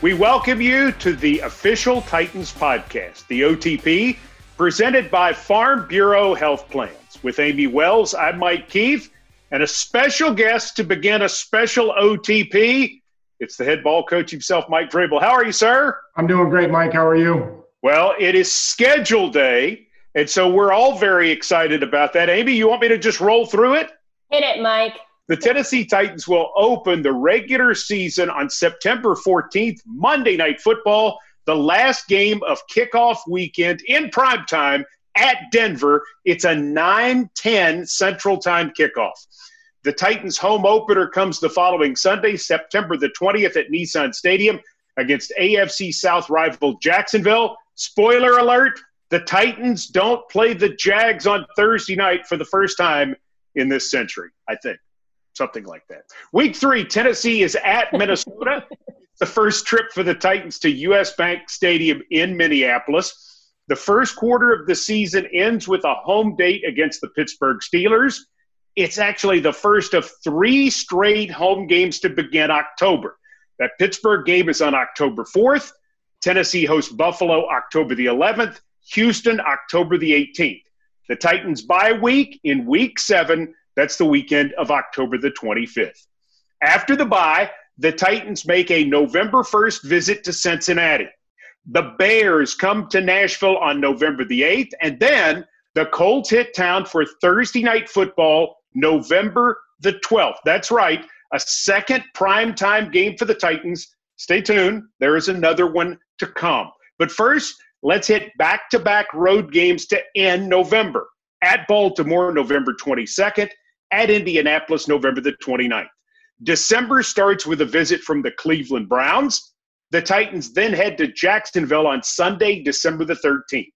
We welcome you to the official Titans podcast, the OTP, presented by Farm Bureau Health Plans. With Amy Wells, I'm Mike Keith, and a special guest to begin a special OTP. It's the head ball coach himself, Mike Vrabel. How are you, sir? I'm doing great, Mike. How are you? Well, it is schedule day, and so we're all very excited about that. Amy, you want me to just roll through it? Hit it, Mike. The Tennessee Titans will open the regular season on September 14th, Monday Night Football, the last game of kickoff weekend in prime time at Denver. It's a 9 10 Central Time kickoff. The Titans' home opener comes the following Sunday, September the 20th at Nissan Stadium against AFC South rival Jacksonville. Spoiler alert the Titans don't play the Jags on Thursday night for the first time in this century, I think something like that. Week three, Tennessee is at Minnesota. the first trip for the Titans to US Bank Stadium in Minneapolis. The first quarter of the season ends with a home date against the Pittsburgh Steelers. It's actually the first of three straight home games to begin October. That Pittsburgh game is on October 4th. Tennessee hosts Buffalo October the 11th. Houston October the 18th. The Titans bye week in week seven that's the weekend of October the 25th. After the bye, the Titans make a November 1st visit to Cincinnati. The Bears come to Nashville on November the 8th, and then the Colts hit town for Thursday night football, November the 12th. That's right, a second primetime game for the Titans. Stay tuned, there is another one to come. But first, let's hit back to back road games to end November. At Baltimore, November 22nd, at Indianapolis November the 29th. December starts with a visit from the Cleveland Browns. The Titans then head to Jacksonville on Sunday, December the 13th.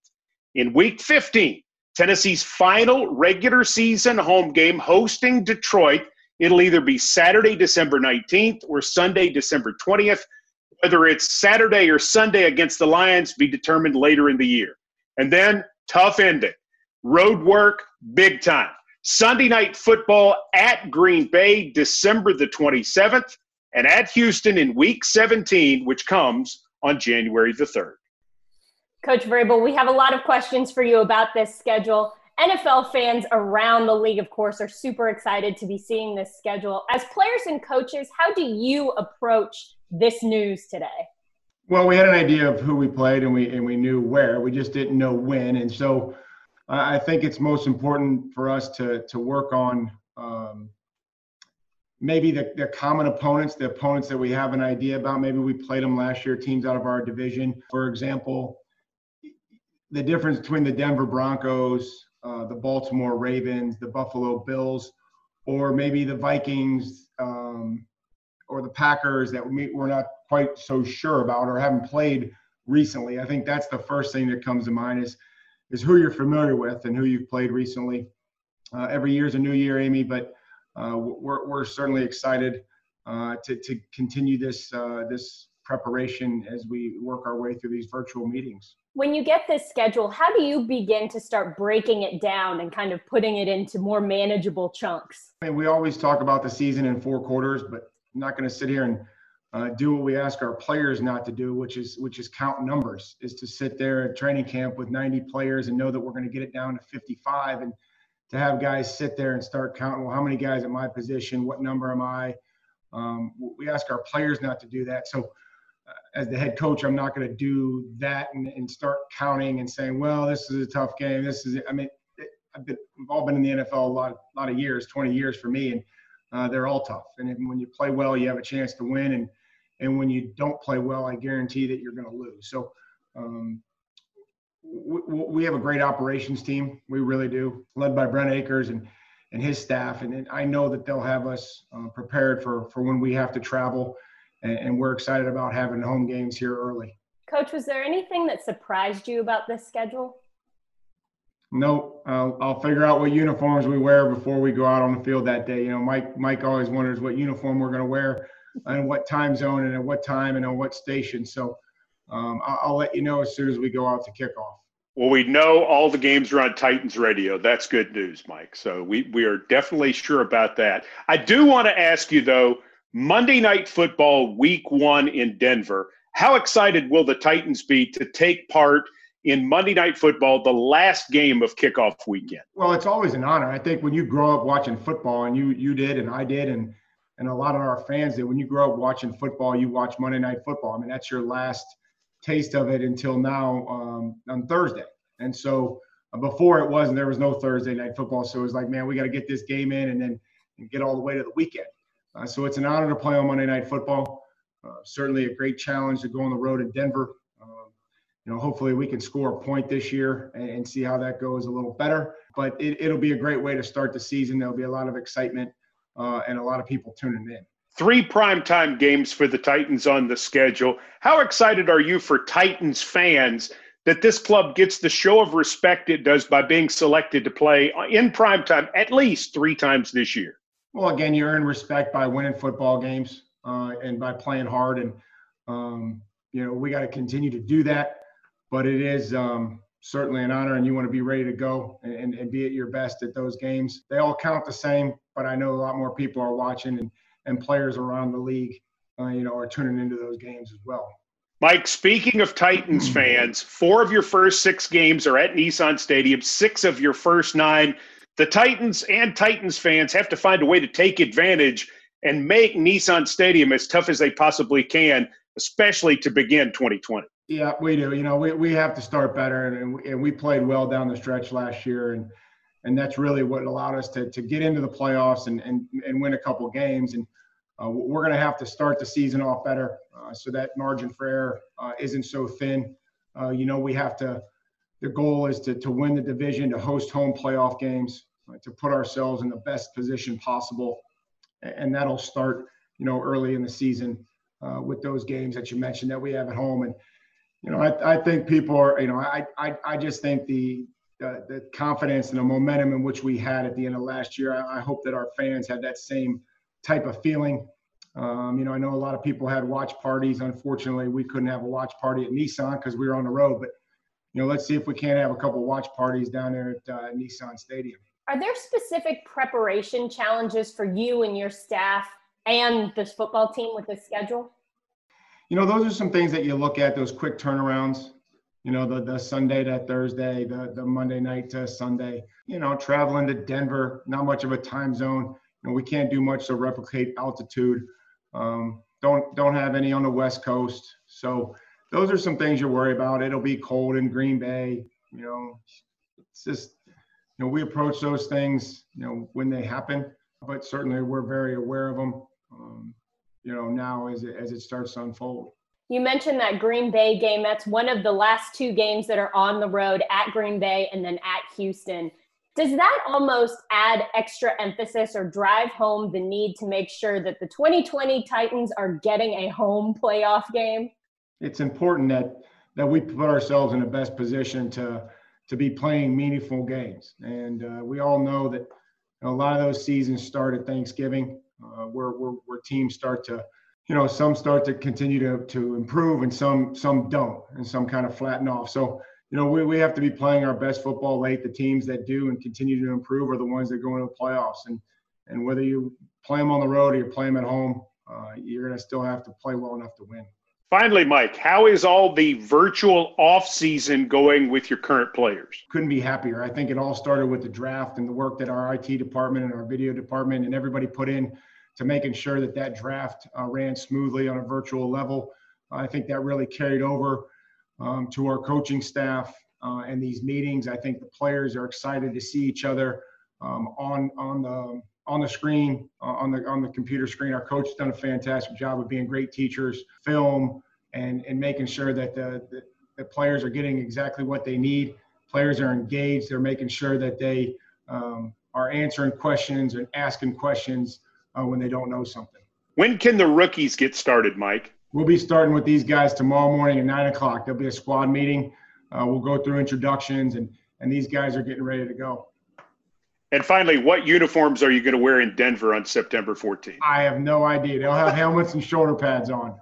In week 15, Tennessee's final regular season home game hosting Detroit. It'll either be Saturday, December 19th or Sunday, December 20th. Whether it's Saturday or Sunday against the Lions be determined later in the year. And then tough ending. Road work, big time. Sunday night football at Green Bay, December the 27th, and at Houston in week 17, which comes on January the 3rd. Coach Vrabel, we have a lot of questions for you about this schedule. NFL fans around the league, of course, are super excited to be seeing this schedule. As players and coaches, how do you approach this news today? Well, we had an idea of who we played and we and we knew where. We just didn't know when. And so I think it's most important for us to to work on um, maybe the, the common opponents, the opponents that we have an idea about. Maybe we played them last year, teams out of our division. For example, the difference between the Denver Broncos, uh, the Baltimore Ravens, the Buffalo Bills, or maybe the Vikings um, or the Packers that we, we're not quite so sure about or haven't played recently. I think that's the first thing that comes to mind is – is who you're familiar with and who you've played recently. Uh, every year is a new year, Amy, but uh, we're, we're certainly excited uh, to, to continue this, uh, this preparation as we work our way through these virtual meetings. When you get this schedule, how do you begin to start breaking it down and kind of putting it into more manageable chunks? I mean, we always talk about the season in four quarters, but I'm not going to sit here and uh, do what we ask our players not to do, which is which is count numbers, is to sit there at training camp with 90 players and know that we're going to get it down to 55, and to have guys sit there and start counting. Well, how many guys at my position? What number am I? Um, we ask our players not to do that. So, uh, as the head coach, I'm not going to do that and, and, start counting and saying, well, this is a tough game. This is. I mean, it, I've been we've all been in the NFL a lot, a lot of years, 20 years for me, and uh, they're all tough. And when you play well, you have a chance to win. And and when you don't play well, I guarantee that you're going to lose. So um, we, we, have a great operations team. We really do, led by Brent Akers and and his staff. And I know that they'll have us uh, prepared for for when we have to travel, and, and we're excited about having home games here early. Coach, was there anything that surprised you about this schedule? No, I'll, I'll figure out what uniforms we wear before we go out on the field that day. You know, Mike Mike always wonders what uniform we're going to wear and what time zone and at what time and on what station. So um, I'll, I'll, let you know as soon as we go out to kickoff. Well, we know all the games are on Titans radio. That's good news, Mike. So we, we are definitely sure about that. I do want to ask you, though, Monday Night Football week one in Denver. How excited will the Titans be to take part in Monday Night Football, the last game of kickoff weekend? Well, it's always an honor. I think when you grow up watching football, and you you did, and I did, and and a lot of our fans did, when you grow up watching football, you watch Monday Night Football. I mean, that's your last – taste of it until now um, on Thursday. And so uh, before it wasn't, there was no Thursday night football. So it was like, man, we got to get this game in and then and get all the way to the weekend. Uh, so it's an honor to play on Monday Night Football. Uh, certainly a great challenge to go on the road in Denver. You know, hopefully we can score a point this year and, and see how that goes a little better. But it, will be a great way to start the season. There'll be a lot of excitement uh, and a lot of people tuning in three primetime games for the Titans on the schedule. How excited are you for Titans fans that this club gets the show of respect it does by being selected to play in primetime at least three times this year? Well, again, you earn respect by winning football games uh, and by playing hard. And, um, you know, we got to continue to do that. But it is um, certainly an honor, and you want to be ready to go and, and be at your best at those games. They all count the same, but I know a lot more people are watching. And, and players around the league, uh, you know, are tuning into those games as well. Mike, speaking of Titans hmm. fans, four of your first six games are at Nissan Stadium, six of your first nine. The Titans and Titans fans have to find a way to take advantage and make Nissan Stadium as tough as they possibly can, especially to begin 2020. Yeah, we do. You know, we, we have to start better, and, and we played well down the stretch last year. And and that's really what allowed us to, to get into the playoffs and, and, and win a couple games. And uh, we're going to have to start the season off better uh, so that margin for error uh, isn't so thin. Uh, you know, we have to, the goal is to, to win the division, to host home playoff games, uh, to put ourselves in the best position possible. And that'll start, you know, early in the season uh, with those games that you mentioned that we have at home. And, you know, I, I think people are, you know, I, I, I just think the, the, the confidence and the momentum in which we had at the end of last year. I, I hope that our fans had that same type of feeling. Um, you know, I know a lot of people had watch parties. Unfortunately, we couldn't have a watch party at Nissan because we were on the road. But you know, let's see if we can't have a couple watch parties down there at uh, Nissan Stadium. Are there specific preparation challenges for you and your staff and this football team with the schedule? You know, those are some things that you look at. Those quick turnarounds you know, the, the Sunday to Thursday, the, the Monday night to Sunday, you know, traveling to Denver, not much of a time zone. You know, we can't do much to replicate altitude. Um, don't, don't have any on the West coast. So those are some things you worry about. It'll be cold in Green Bay, you know, it's just, you know, we approach those things, you know, when they happen, but certainly we're very aware of them, um, you know, now as it, as it starts to unfold. You mentioned that Green Bay game. That's one of the last two games that are on the road at Green Bay and then at Houston. Does that almost add extra emphasis or drive home the need to make sure that the 2020 Titans are getting a home playoff game? It's important that that we put ourselves in the best position to to be playing meaningful games, and uh, we all know that a lot of those seasons start at Thanksgiving, uh, where, where where teams start to you know some start to continue to, to improve and some some don't and some kind of flatten off. So you know we, we have to be playing our best football late. The teams that do and continue to improve are the ones that go into the playoffs. And and whether you play them on the road or you play them at home uh, you're going to still have to play well enough to win. Finally mike how is all the virtual off season going with your current players? Couldn't be happier. I think it all started with the draft and the work that our it department and our video department and everybody put in to making sure that that draft uh, ran smoothly on a virtual level. I think that really carried over um, to our coaching staff uh, and these meetings. I think the players are excited to see each other um, on on the on the screen, uh, on the on the computer screen. Our coach has done a fantastic job of being great teachers, film, and and making sure that the, the, the players are getting exactly what they need. Players are engaged. They're making sure that they um, are answering questions and asking questions uh, when they don't know something. When can the rookies get started, Mike? We'll be starting with these guys tomorrow morning at nine o'clock. There'll be a squad meeting. Uh, we'll go through introductions, and and these guys are getting ready to go. And finally, what uniforms are you going to wear in Denver on September 14th? I have no idea. They'll have helmets and shoulder pads on.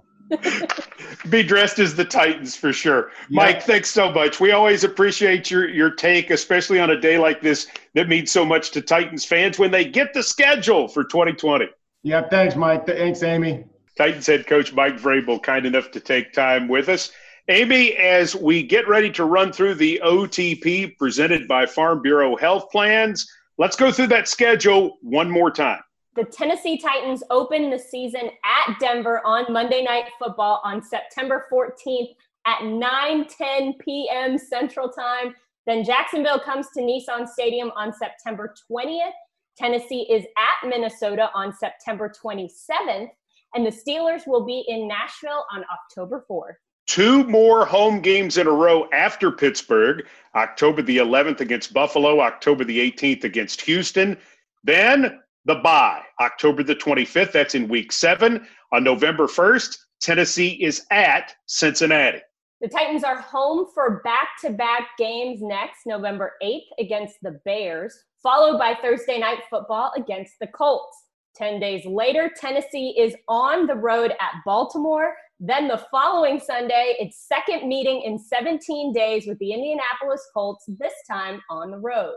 Be dressed as the Titans for sure. Mike, thanks so much. We always appreciate your your take, especially on a day like this that means so much to Titans fans when they get the schedule for 2020. Yeah, thanks, Mike. Thanks, Amy. Titans head coach Mike Vrabel, kind enough to take time with us. Amy, as we get ready to run through the OTP presented by Farm Bureau Health Plans, let's go through that schedule one more time. The Tennessee Titans open the season at Denver on Monday Night Football on September 14th at 9 10 p.m. Central Time. Then Jacksonville comes to Nissan Stadium on September 20th. Tennessee is at Minnesota on September 27th. And the Steelers will be in Nashville on October 4th two more home games in a row after Pittsburgh October the 11th against Buffalo, October the 18th against Houston. Then the bye, October the 25th. That's in week seven. On November 1st, Tennessee is at Cincinnati. The Titans are home for back to back games next, November 8th against the Bears, followed by Thursday night football against the Colts. 10 days later, Tennessee is on the road at Baltimore. Then the following Sunday, it's second meeting in 17 days with the Indianapolis Colts, this time on the road.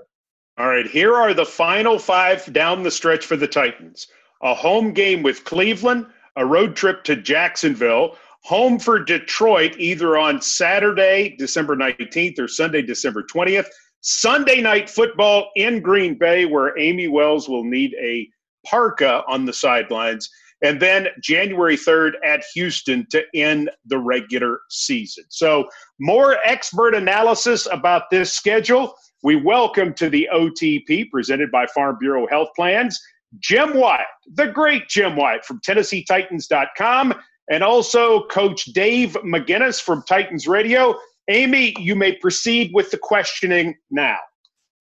All right, here are the final five down the stretch for the Titans a home game with Cleveland, a road trip to Jacksonville, home for Detroit either on Saturday, December 19th, or Sunday, December 20th. Sunday night football in Green Bay, where Amy Wells will need a parka on the sidelines and then January 3rd at Houston to end the regular season. So, more expert analysis about this schedule. We welcome to the OTP presented by Farm Bureau Health Plans, Jim Wyatt, the great Jim Wyatt from TennesseeTitans.com, and also Coach Dave McGinnis from Titans Radio. Amy, you may proceed with the questioning now.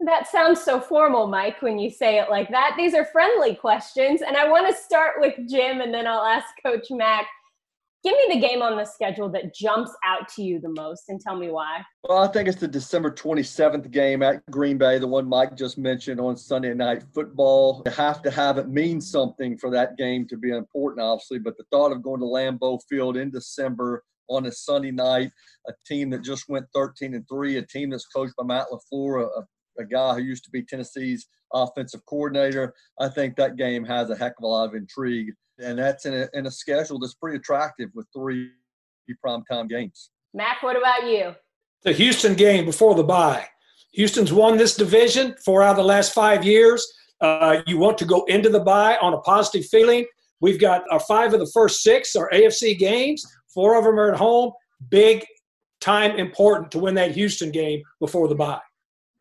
That sounds so formal, Mike, when you say it like that. These are friendly questions. And I want to start with Jim and then I'll ask Coach Mack. Give me the game on the schedule that jumps out to you the most and tell me why. Well, I think it's the December 27th game at Green Bay, the one Mike just mentioned on Sunday Night Football. You have to have it mean something for that game to be important, obviously, but the thought of going to Lambeau Field in December on a Sunday night, a team that just went 13 and 3, a team that's coached by Matt LaFleur, a a guy who used to be Tennessee's offensive coordinator. I think that game has a heck of a lot of intrigue, and that's in a, in a schedule that's pretty attractive with three primetime games. Mac, what about you? The Houston game before the bye. Houston's won this division four out of the last five years. Uh, you want to go into the bye on a positive feeling. We've got our five of the first six are AFC games. Four of them are at home. Big time important to win that Houston game before the bye.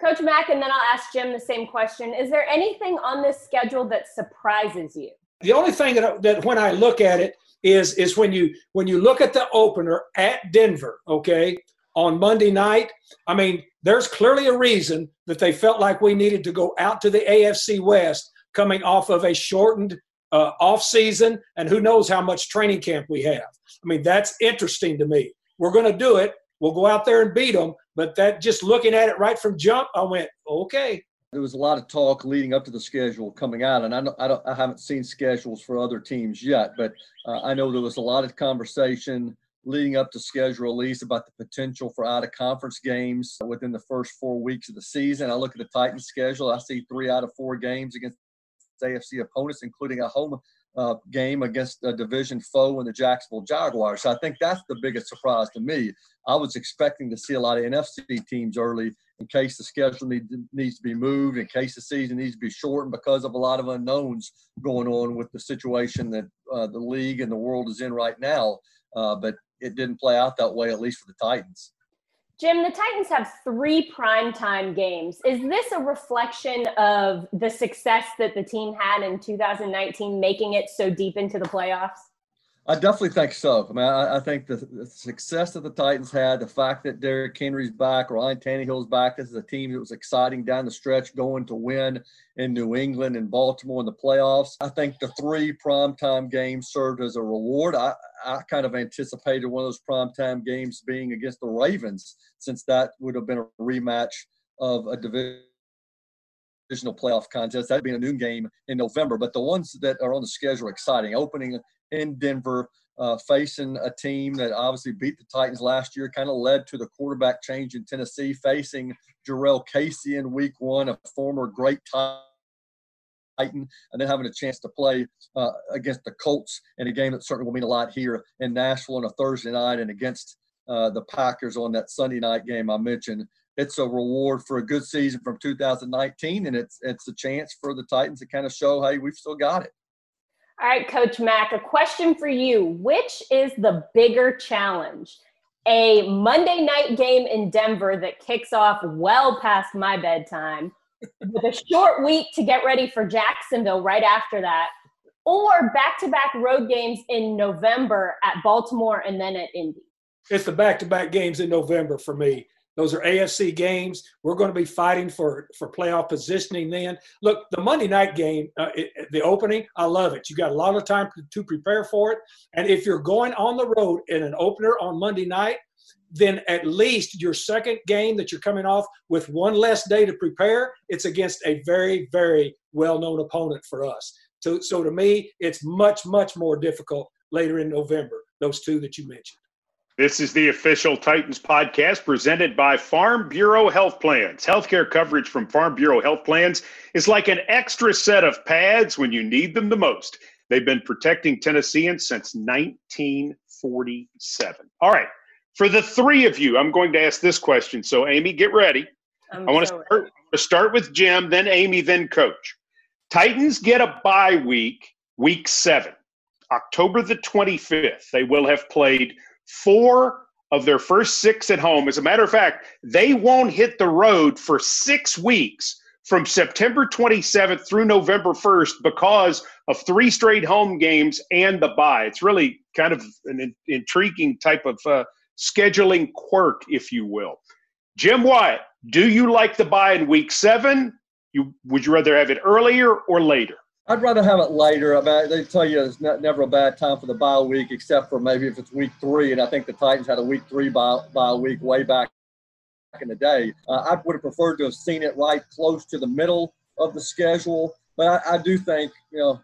Coach Mack, and then I'll ask Jim the same question. Is there anything on this schedule that surprises you? The only thing that, that when I look at it is is when you when you look at the opener at Denver, okay, on Monday night. I mean, there's clearly a reason that they felt like we needed to go out to the AFC West, coming off of a shortened uh, off season, and who knows how much training camp we have. I mean, that's interesting to me. We're going to do it. We'll go out there and beat them, but that just looking at it right from jump, I went, okay. There was a lot of talk leading up to the schedule coming out, and I know I, don't, I haven't seen schedules for other teams yet, but uh, I know there was a lot of conversation leading up to schedule release about the potential for out of conference games within the first four weeks of the season. I look at the Titans schedule, I see three out of four games against AFC opponents, including a home uh, game against a division foe in the Jacksonville Jaguars. So I think that's the biggest surprise to me. I was expecting to see a lot of NFC teams early in case the schedule need, needs to be moved, in case the season needs to be shortened because of a lot of unknowns going on with the situation that uh, the league and the world is in right now. Uh, but it didn't play out that way, at least for the Titans. Jim, the Titans have three primetime games. Is this a reflection of the success that the team had in 2019, making it so deep into the playoffs? I definitely think so. I mean, I, I think the, the, success that the Titans had, the fact that Derrick Henry's back, Ryan Tannehill's back, this is a team that was exciting down the stretch, going to win in New England and Baltimore in the playoffs. I think the three primetime games served as a reward. I, I kind of anticipated one of those primetime games being against the Ravens, since that would have been a rematch of a division playoff contest. That'd be a noon game in November. But the ones that are on the schedule are exciting. Opening in Denver, uh, facing a team that obviously beat the Titans last year, kind of led to the quarterback change in Tennessee, facing Jurrell Casey in week one, a former great Titan, and then having a chance to play uh, against the Colts in a game that certainly will mean a lot here in Nashville on a Thursday night and against uh, the Packers on that Sunday night game I mentioned. It's a reward for a good season from 2019, and it's it's a chance for the Titans to kind of show, hey, we've still got it. All right, Coach Mack, a question for you. Which is the bigger challenge? A Monday night game in Denver that kicks off well past my bedtime, with a short week to get ready for Jacksonville right after that, or back to back road games in November at Baltimore and then at Indy? It's the back to back games in November for me. Those are AFC games. We're going to be fighting for for playoff positioning. Then look, the Monday night game, uh, it, the opening, I love it. You got a lot of time to, prepare for it, and if you're going on the road in an opener on Monday night, then at least your second game that you're coming off with one less day to prepare, it's against a very, very well-known opponent for us. So, so to me, it's much, much more difficult later in November. Those two that you mentioned. This is the official Titans podcast presented by Farm Bureau Health Plans. Healthcare coverage from Farm Bureau Health Plans is like an extra set of pads when you need them the most. They've been protecting Tennesseans since 1947. All right. For the three of you, I'm going to ask this question. So, Amy, get ready. I'm i want so to start, start with Jim, then Amy, then Coach. Titans get a bye week, week seven, October the 25th. They will have played – four of their first six at home. As a matter of fact, they won't hit the road for six weeks from September 27th through November 1st because of three straight home games and the bye. It's really kind of an in- intriguing type of uh, scheduling quirk, if you will. Jim Wyatt, do you like the bye in week seven? You would you rather have it earlier or later? I'd rather have it later. I mean, they tell you it's not, never a bad time for the bye week, except for maybe if it's week three. And I think the Titans had a week three bye, bye week way back in the day. Uh, I would have preferred to have seen it right close to the middle of the schedule. But I, I do think, you know,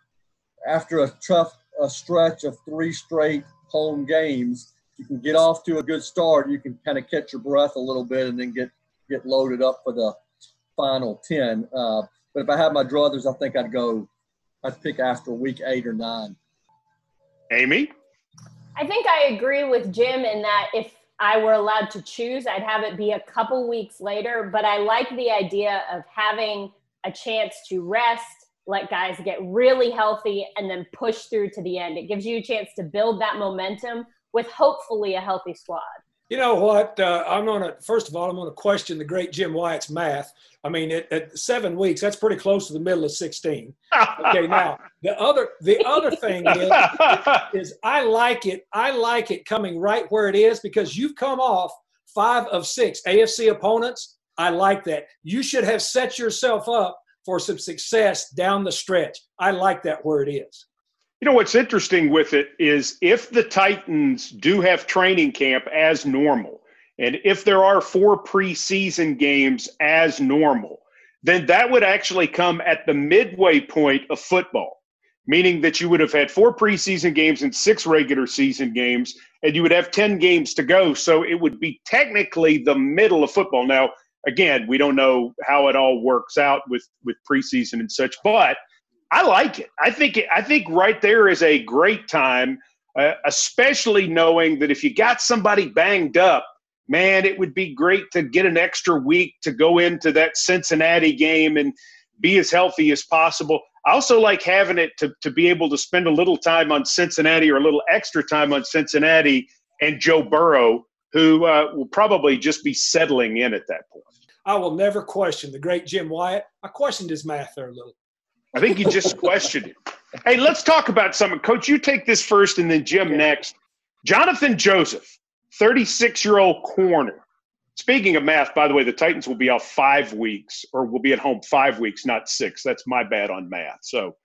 after a tough a stretch of three straight home games, you can get off to a good start. You can kind of catch your breath a little bit and then get get loaded up for the final ten. Uh, but if I had my druthers, I think I'd go I'd pick after week eight or nine. Amy? I think I agree with Jim in that if I were allowed to choose, I'd have it be a couple weeks later. But I like the idea of having a chance to rest, let guys get really healthy, and then push through to the end. It gives you a chance to build that momentum with hopefully a healthy squad. You know what? Uh, I'm going to, first of all, I'm going to question the great Jim Wyatt's math. I mean, at, at, seven weeks, that's pretty close to the middle of 16. Okay, now the other the other thing is, is I like it. I like it coming right where it is because you've come off five of six AFC opponents. I like that. You should have set yourself up for some success down the stretch. I like that where it is. You know what's interesting with it is if the Titans do have training camp as normal, and if there are four preseason games as normal, then that would actually come at the midway point of football, meaning that you would have had four preseason games and six regular season games, and you would have 10 games to go. So it would be technically the middle of football. Now, again, we don't know how it all works out with, with preseason and such, but – I like it. I think it, I think right there is a great time, uh, especially knowing that if you got somebody banged up, man, it would be great to get an extra week to go into that Cincinnati game and be as healthy as possible. I also like having it to, to be able to spend a little time on Cincinnati or a little extra time on Cincinnati and Joe Burrow, who uh, will probably just be settling in at that point. I will never question the great Jim Wyatt. I questioned his math there a little. I think you just questioned it. Hey, let's talk about something. Coach, you take this first and then Jim next. Jonathan Joseph, 36 year old corner. Speaking of math, by the way, the Titans will be out five weeks or will be at home five weeks, not six. That's my bad on math. So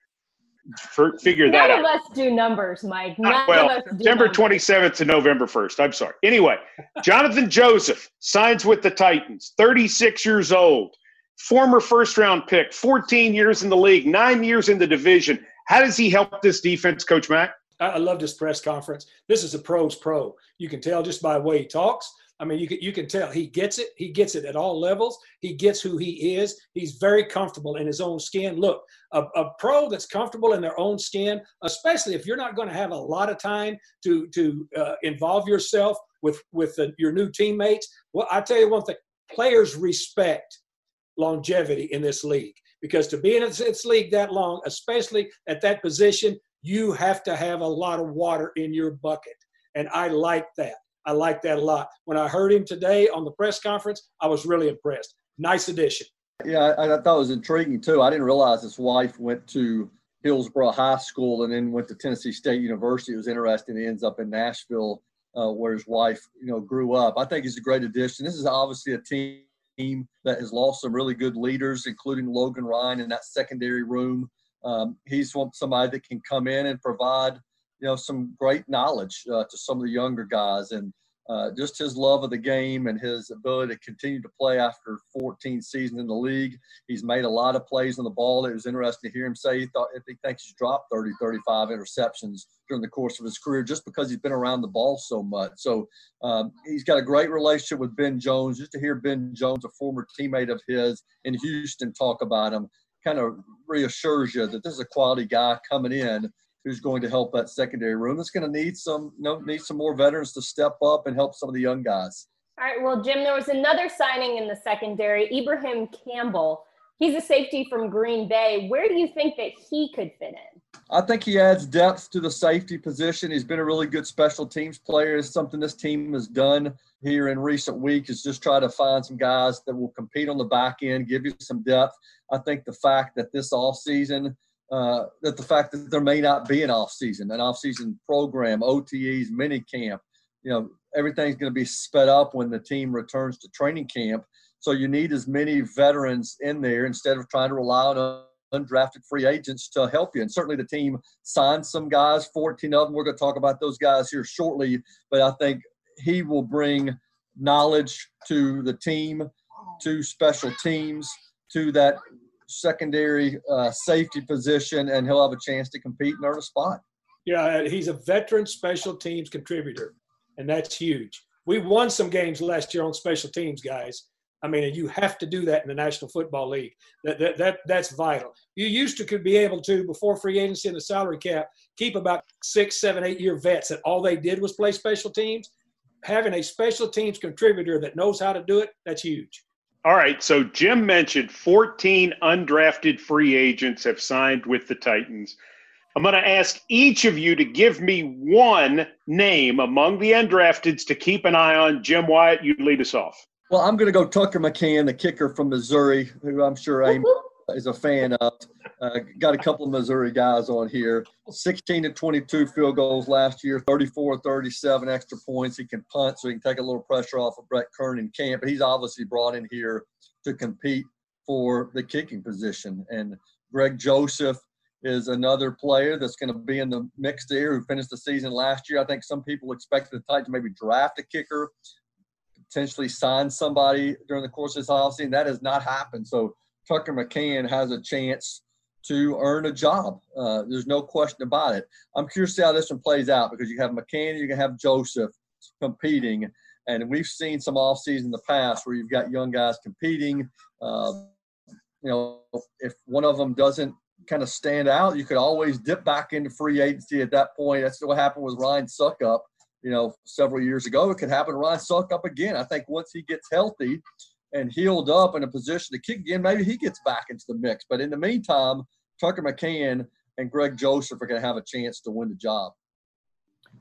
for, figure None that out. None of us do numbers, Mike. None uh, well, September 27th to November 1st. I'm sorry. Anyway, Jonathan Joseph signs with the Titans, 36 years old former first round pick, 14 years in the league, nine years in the division. How does he help this defense, Coach Mack? I, love this press conference. This is a pro's pro. You can tell just by the way he talks. I mean, you can you can tell he gets it. He gets it at all levels. He gets who he is. He's very comfortable in his own skin. Look, a, a pro that's comfortable in their own skin, especially if you're not going to have a lot of time to to uh, involve yourself with with the, your new teammates. Well, I tell you one thing: players respect longevity in this league because to be in this league that long, especially at that position, you have to have a lot of water in your bucket, and I like that. I like that a lot. When I heard him today on the press conference, I was really impressed. Nice addition. Yeah, I, I thought it was intriguing too. I didn't realize his wife went to Hillsboro High School and then went to Tennessee State University. It was interesting. He ends up in Nashville, uh, where his wife, you know, grew up. I think he's a great addition. This is obviously a team that has lost some really good leaders, including Logan Ryan in that secondary room. Um, he's somebody that can come in and provide you know some great knowledge uh, to some of the younger guys and uh, just his love of the game and his ability to continue to play after 14 seasons in the league. He's made a lot of plays on the ball. It was interesting to hear him say he thought he thinks he's dropped 30, 35 interceptions during the course of his career just because he's been around the ball so much. So um, he's got a great relationship with Ben Jones. Just to hear Ben Jones, a former teammate of his in Houston, talk about him kind of reassures you that this is a quality guy coming in who's going to help that secondary room. It's going to need some, you know, need some more veterans to step up and help some of the young guys. All right. Well, Jim, there was another signing in the secondary, Ibrahim Campbell. He's a safety from Green Bay. Where do you think that he could fit in? I think he adds depth to the safety position. He's been a really good special teams player. It's something this team has done here in recent weeks is just try to find some guys that will compete on the back end, give you some depth. I think the fact that this off season – uh, that the fact that there may not be an off season, an off season program, OTAs, mini camp, you know, everything's going to be sped up when the team returns to training camp. So you need as many veterans in there instead of trying to rely on undrafted free agents to help you. And certainly the team signed some guys, 14 of them. We're going to talk about those guys here shortly. But I think he will bring knowledge to the team, to special teams, to that secondary uh, safety position, and he'll have a chance to compete and earn a spot. Yeah, he's a veteran special teams contributor, and that's huge. We won some games last year on special teams, guys. I mean, you have to do that in the National Football League. That, that, that that's vital. You used to could be able to before free agency and the salary cap keep about six, seven, eight year vets that all they did was play special teams. Having a special teams contributor that knows how to do it, that's huge. All right. So Jim mentioned 14 undrafted free agents have signed with the Titans. I'm going to ask each of you to give me one name among the undrafteds to keep an eye on. Jim Wyatt, you lead us off. Well, I'm going to go Tucker McCann, the kicker from Missouri, who I'm sure Amy is a fan of. Uh, got a couple of Missouri guys on here. 16 to 22 field goals last year, 34 37 extra points. He can punt, so he can take a little pressure off of Brett Kern in camp. But he's obviously brought in here to compete for the kicking position. And Greg Joseph is another player that's going to be in the mix there who finished the season last year. I think some people expected the Titans maybe draft a kicker, potentially sign somebody during the course of this offseason. That has not happened. So Tucker McCann has a chance to earn a job. Uh, there's no question about it. I'm curious to see how this one plays out because you have McCann, you can have Joseph competing, and we've seen some off season in the past where you've got young guys competing. Uh, you know, if one of them doesn't kind of stand out, you could always dip back into free agency at that point. That's what happened with Ryan Succop, you know, several years ago. It could happen to Ryan Succop again. I think once he gets healthy and healed up in a position to kick again, maybe he gets back into the mix. But in the meantime, Tucker McCann and Greg Joseph are going to have a chance to win the job.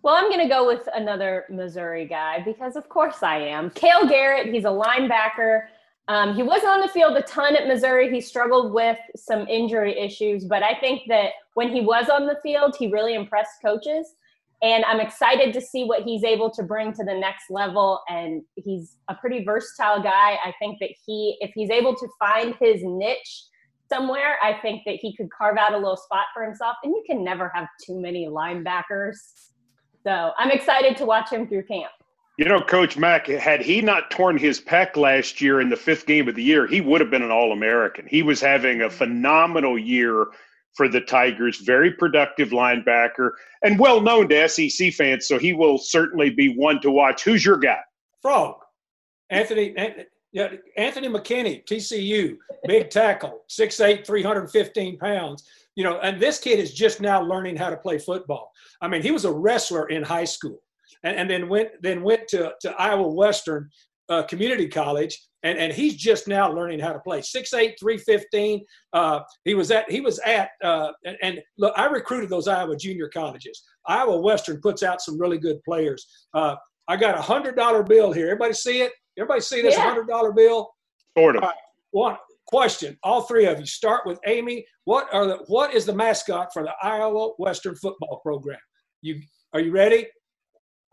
Well, I'm going to go with another Missouri guy because, of course, I am. Cale Garrett, he's a linebacker. Um, he wasn't on the field a ton at Missouri. He struggled with some injury issues, but I think that when he was on the field, he really impressed coaches and I'm excited to see what he's able to bring to the next level. And he's a pretty versatile guy. I think that he, if he's able to find his niche somewhere, I think that he could carve out a little spot for himself. And you can never have too many linebackers. So I'm excited to watch him through camp. You know, Coach Mack, had he not torn his pec last year in the fifth game of the year, he would have been an All American. He was having a mm-hmm. phenomenal year for the Tigers. Very productive linebacker and well known to SEC fans, so he will certainly be one to watch. Who's your guy? Frog. Anthony Anthony McKinney, TCU, big tackle, 6'8, 315 pounds. You know, and this kid is just now learning how to play football. I mean, he was a wrestler in high school and, and then went then went to, to Iowa Western uh, Community College and, and he's just now learning how to play. 6'8", 315. Uh, he was at he was at uh, and, and, look, I recruited those Iowa junior colleges. Iowa Western puts out some really good players. Uh, I got a hundred dollar bill here. Everybody see it? Everybody see this hundred yeah. dollar bill? Sort of. one question. All three of you. Start with Amy. What are the what is the mascot for the Iowa Western football program? You are you ready?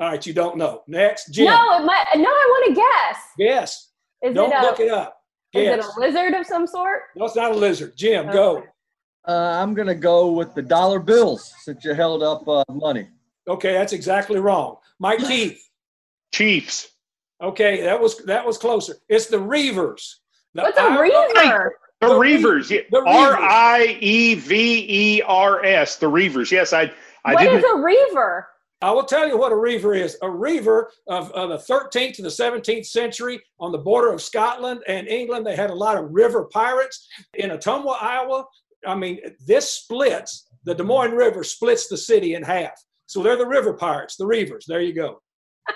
All right, you don't know. Next, Jim. No, my, no, I want to guess. Yes. Is don't it a, look it up. Is it a lizard of some sort? No, it's not a lizard. Jim, okay. go. Uh, I'm going to go with the dollar bills since you held up uh, money. Okay, that's exactly wrong. Mike Keith. Chiefs. Okay, that was that was closer. It's the Reivers. The What's a Reiver? The, the Reivers. R I E V E R S. The Reivers. Yes, I. I what didn't. is a Reiver? I will tell you what a reaver is. A reaver of, of, the 13th to the 17th century on the border of Scotland and England, they had a lot of river pirates. In Ottumwa, Iowa, I mean, this splits, the Des Moines River splits the city in half. So they're the river pirates, the reavers. There you go.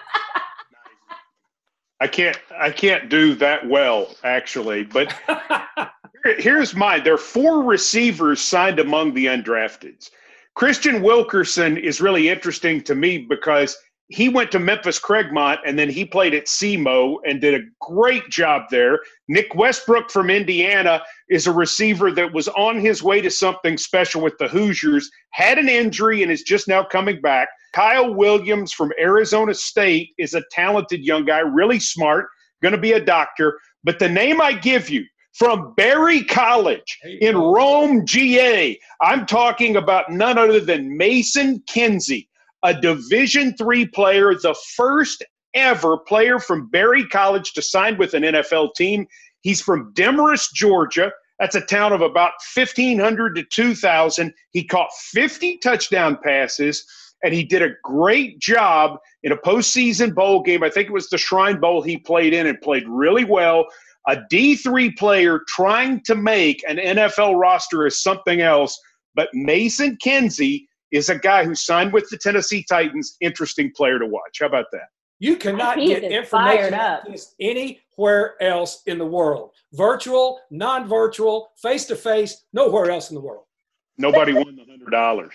I can't I can't do that well actually, but here's my There are four receivers signed among the undrafteds. Kristian Wilkerson is really interesting to me because he went to Memphis Craigmont and then he played at SEMO and did a great job there. Nick Westbrook from Indiana is a receiver that was on his way to something special with the Hoosiers, had an injury and is just now coming back. Kyle Williams from Arizona State is a talented young guy, really smart, going to be a doctor. But the name I give you from Berry College in Rome, GA. I'm talking about none other than Mason Kinsey, a Division three player, the first ever player from Berry College to sign with an NFL team. He's from Demorest, Georgia. That's a town of about 1,500 to 2,000. He caught 50 touchdown passes, and he did a great job in a postseason bowl game. I think it was the Shrine Bowl he played in and played really well a D3 player trying to make an NFL roster is something else, but Mason Kinsey is a guy who signed with the Tennessee Titans. Interesting player to watch. How about that? You cannot get information like this anywhere else in the world. Virtual, non-virtual, face-to-face, nowhere else in the world. Nobody won the hundred dollars.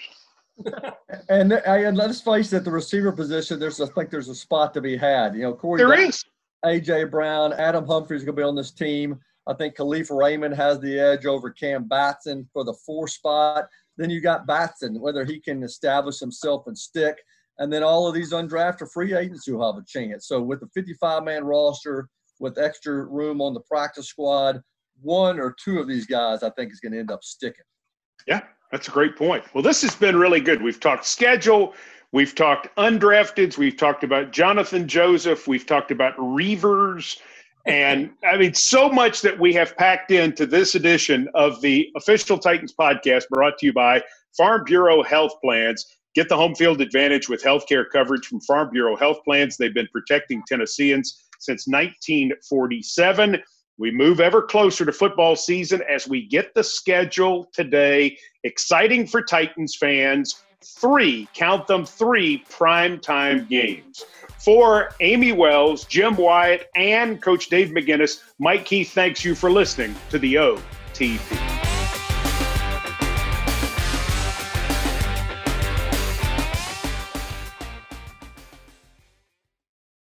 and, and let's face it, the receiver position, there's I think there's a spot to be had. You know, Corey. There is. AJ Brown, Adam Humphries going to be on this team. I think Kalif Raymond has the edge over Cam Batson for the four spot. Then you got Batson, whether he can establish himself and stick. And then all of these undrafted free agents who have a chance. So with the 55 man roster, with extra room on the practice squad, one or two of these guys I think is going to end up sticking. Yeah, that's a great point. Well, this has been really good. We've talked schedule, We've talked undrafteds. We've talked about Jonathan Joseph. We've talked about Reivers. And I mean, so much that we have packed into this edition of the official Titans podcast brought to you by Farm Bureau Health Plans. Get the home field advantage with healthcare coverage from Farm Bureau Health Plans. They've been protecting Tennesseans since 1947. We move ever closer to football season as we get the schedule today. Exciting for Titans fans three, count them three primetime games. For Amy Wells, Jim Wyatt, and Coach Dave McGinnis, Mike Keith thanks you for listening to the OTP.